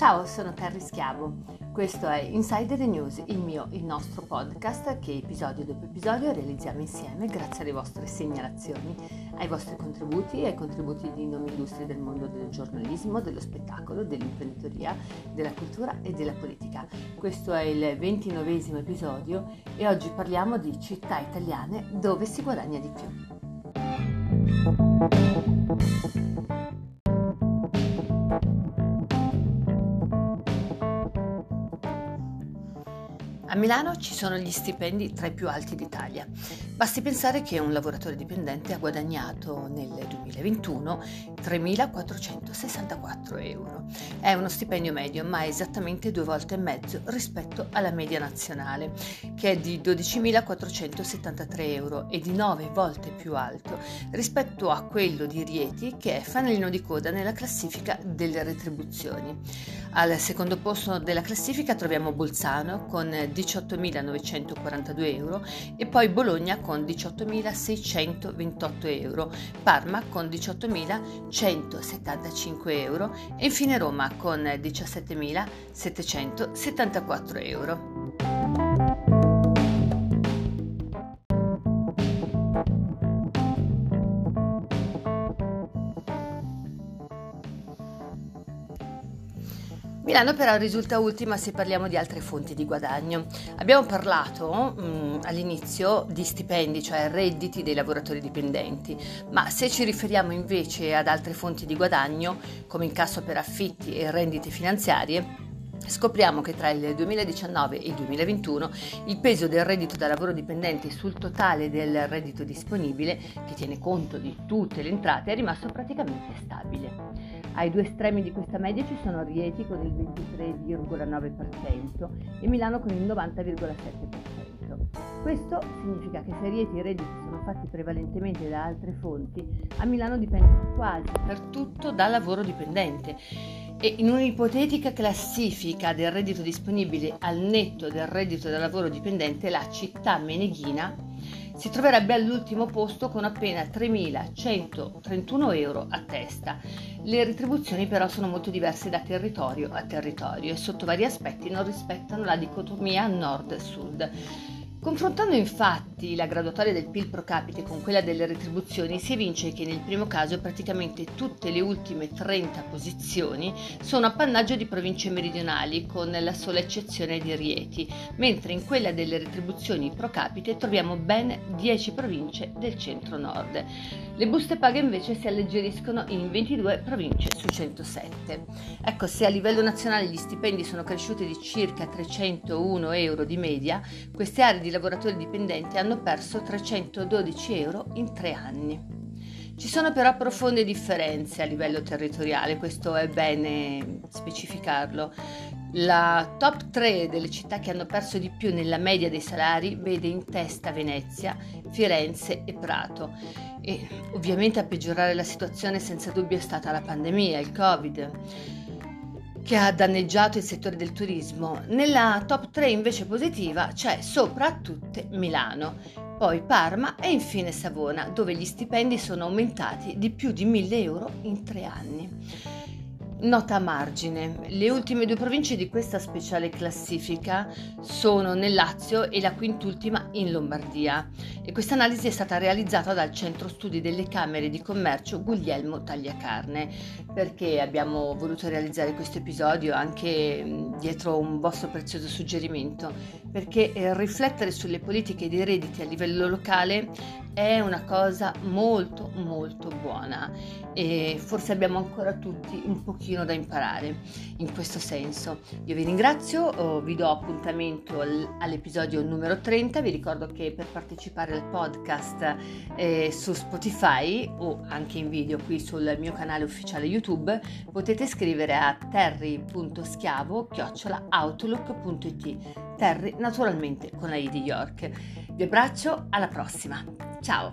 Ciao, sono Terry Schiavo. Questo è Insider News, il mio, il nostro podcast che episodio dopo episodio realizziamo insieme grazie alle vostre segnalazioni, ai vostri contributi e ai contributi di nomi illustri del mondo del giornalismo, dello spettacolo, dell'imprenditoria, della cultura e della politica. Questo è il ventinovesimo episodio e oggi parliamo di città italiane dove si guadagna di più. A Milano ci sono gli stipendi tra i più alti d'Italia. Basti pensare che un lavoratore dipendente ha guadagnato nel 2021 3.464 euro. È uno stipendio medio, ma esattamente due volte e mezzo rispetto alla media nazionale, che è di 12.473 euro e di nove volte più alto rispetto a quello di Rieti, che è fanalino di coda nella classifica delle retribuzioni. Al secondo posto della classifica troviamo Bolzano con 18.942 euro e poi Bologna con 18.628 euro, Parma con 18.175 euro e infine Roma con 17.774 euro. Milano però risulta ultima se parliamo di altre fonti di guadagno. Abbiamo parlato mh, mm, all'inizio di stipendi, cioè redditi dei lavoratori dipendenti, ma se ci riferiamo invece ad altre fonti di guadagno, come incasso per affitti e rendite finanziarie, Scopriamo che tra il 2019 e il 2021 il peso del reddito da lavoro dipendente sul totale del reddito disponibile, che tiene conto di tutte le entrate, è rimasto praticamente stabile. Ai due estremi di questa media ci sono Rieti con il 23,9% e Milano con il 90,7%. Questo significa che se Rieti e redditi sono fatti prevalentemente da altre fonti, a Milano dipende quasi per tutto dal lavoro dipendente. E in un'ipotetica classifica del reddito disponibile al netto del reddito da lavoro dipendente, la città meneghina si troverebbe all'ultimo posto con appena 3.131 euro a testa. Le retribuzioni però sono molto diverse da territorio a territorio e sotto vari aspetti non rispettano la dicotomia nord-sud. Confrontando infatti la graduatoria del PIL pro capite con quella delle retribuzioni si evince che nel primo caso praticamente tutte le ultime 30 posizioni sono appannaggio di province meridionali con la sola eccezione di Rieti, mentre in quella delle retribuzioni pro capite troviamo ben 10 province del centro-nord. Le buste paga invece si alleggeriscono in 22 province su 107. Ecco, se a livello nazionale gli stipendi sono cresciuti di circa 301 euro di media, queste aree di di lavoratori dipendenti hanno perso 312 euro in tre anni. Ci sono però profonde differenze a livello territoriale, questo è bene specificarlo. La top 3 delle città che hanno perso di più nella media dei salari vede in testa Venezia, Firenze e Prato. E ovviamente a peggiorare la situazione senza dubbio è stata la pandemia, il Covid che ha danneggiato il settore del turismo. Nella top 3 invece positiva c'è sopra tutte Milano, poi Parma e infine Savona, dove gli stipendi sono aumentati di più di 1000 euro in tre anni. Nota a margine, le ultime due province di questa speciale classifica sono nel Lazio e la quintultima in Lombardia e questa analisi è stata realizzata dal Centro Studi delle Camere di Commercio Guglielmo Tagliacarne. Perché abbiamo voluto realizzare questo episodio anche dietro un vostro prezioso suggerimento? Perché eh, riflettere sulle politiche dei redditi a livello locale è una cosa molto molto buona e forse abbiamo ancora tutti un pochino da imparare in questo senso. Io vi ringrazio, oh, vi do appuntamento all'episodio numero 30, vi ricordo che per partecipare al podcast eh, su Spotify o anche in video qui sul mio canale ufficiale YouTube potete scrivere a terry.schiavo-outlook.it Terry naturalmente con la I di York. Vi abbraccio, alla prossima! Ciao!